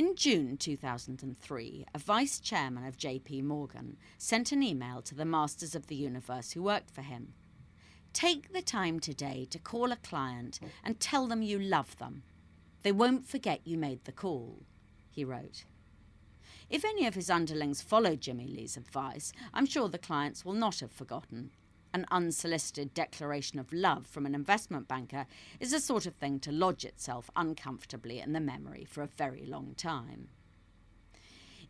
In June 2003, a vice chairman of JP Morgan sent an email to the masters of the universe who worked for him. Take the time today to call a client and tell them you love them. They won't forget you made the call, he wrote. If any of his underlings followed Jimmy Lee's advice, I'm sure the clients will not have forgotten. An unsolicited declaration of love from an investment banker is the sort of thing to lodge itself uncomfortably in the memory for a very long time.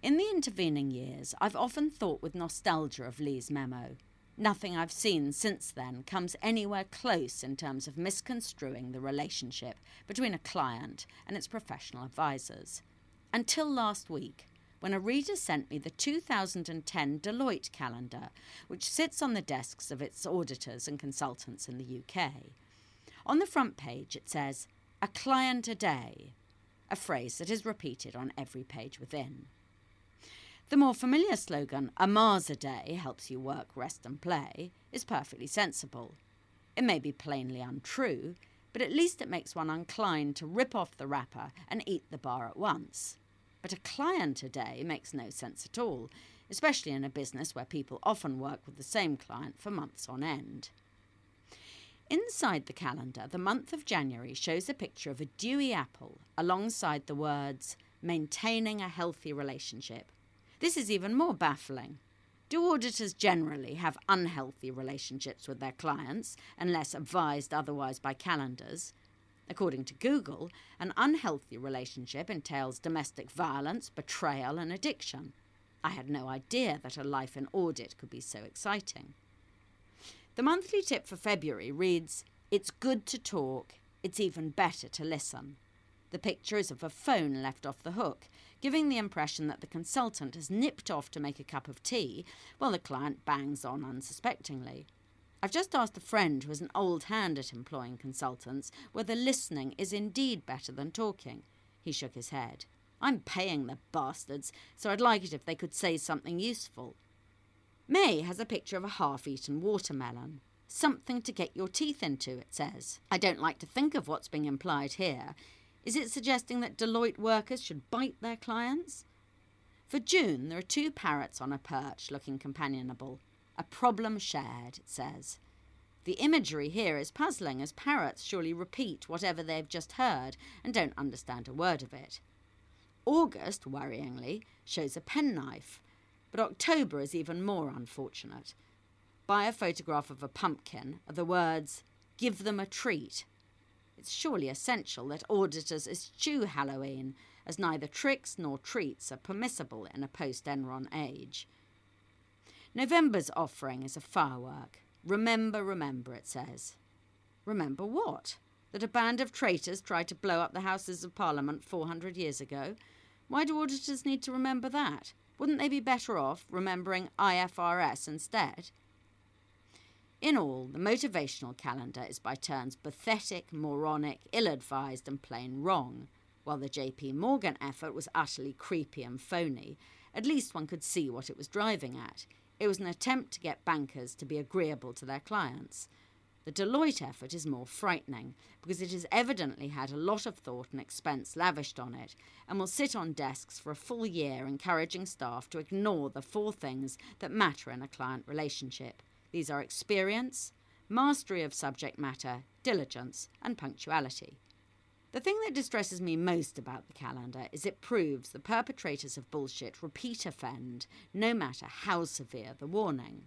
In the intervening years, I've often thought with nostalgia of Lee's memo. Nothing I've seen since then comes anywhere close in terms of misconstruing the relationship between a client and its professional advisors. Until last week, when a reader sent me the 2010 Deloitte calendar, which sits on the desks of its auditors and consultants in the UK. On the front page, it says, A client a day, a phrase that is repeated on every page within. The more familiar slogan, A Mars a day helps you work, rest, and play, is perfectly sensible. It may be plainly untrue, but at least it makes one inclined to rip off the wrapper and eat the bar at once. But a client a day makes no sense at all, especially in a business where people often work with the same client for months on end. Inside the calendar, the month of January shows a picture of a dewy apple alongside the words, maintaining a healthy relationship. This is even more baffling. Do auditors generally have unhealthy relationships with their clients unless advised otherwise by calendars? According to Google, an unhealthy relationship entails domestic violence, betrayal, and addiction. I had no idea that a life in audit could be so exciting. The monthly tip for February reads It's good to talk, it's even better to listen. The picture is of a phone left off the hook, giving the impression that the consultant has nipped off to make a cup of tea while the client bangs on unsuspectingly. I've just asked a friend who is an old hand at employing consultants whether listening is indeed better than talking. He shook his head. I'm paying the bastards, so I'd like it if they could say something useful. May has a picture of a half eaten watermelon. Something to get your teeth into, it says. I don't like to think of what's being implied here. Is it suggesting that Deloitte workers should bite their clients? For June, there are two parrots on a perch looking companionable. A problem shared, it says. The imagery here is puzzling, as parrots surely repeat whatever they've just heard and don't understand a word of it. August, worryingly, shows a penknife, but October is even more unfortunate. By a photograph of a pumpkin are the words, Give them a treat. It's surely essential that auditors eschew Halloween, as neither tricks nor treats are permissible in a post Enron age. November's offering is a firework. Remember, remember, it says. Remember what? That a band of traitors tried to blow up the Houses of Parliament 400 years ago? Why do auditors need to remember that? Wouldn't they be better off remembering IFRS instead? In all, the motivational calendar is by turns pathetic, moronic, ill advised, and plain wrong. While the JP Morgan effort was utterly creepy and phony, at least one could see what it was driving at. It was an attempt to get bankers to be agreeable to their clients. The Deloitte effort is more frightening because it has evidently had a lot of thought and expense lavished on it and will sit on desks for a full year encouraging staff to ignore the four things that matter in a client relationship. These are experience, mastery of subject matter, diligence, and punctuality. The thing that distresses me most about the calendar is it proves the perpetrators of bullshit repeat offend, no matter how severe the warning.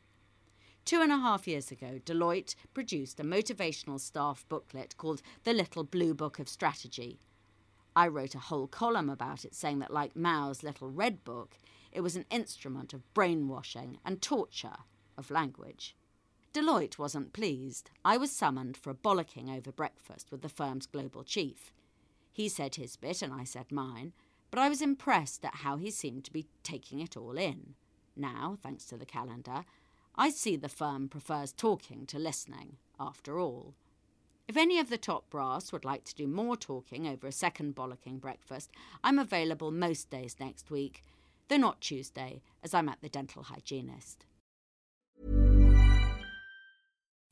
Two and a half years ago, Deloitte produced a motivational staff booklet called The Little Blue Book of Strategy. I wrote a whole column about it saying that, like Mao's Little Red Book, it was an instrument of brainwashing and torture of language. Deloitte wasn't pleased. I was summoned for a bollocking over breakfast with the firm's global chief. He said his bit and I said mine, but I was impressed at how he seemed to be taking it all in. Now, thanks to the calendar, I see the firm prefers talking to listening, after all. If any of the top brass would like to do more talking over a second bollocking breakfast, I'm available most days next week, though not Tuesday, as I'm at the dental hygienist.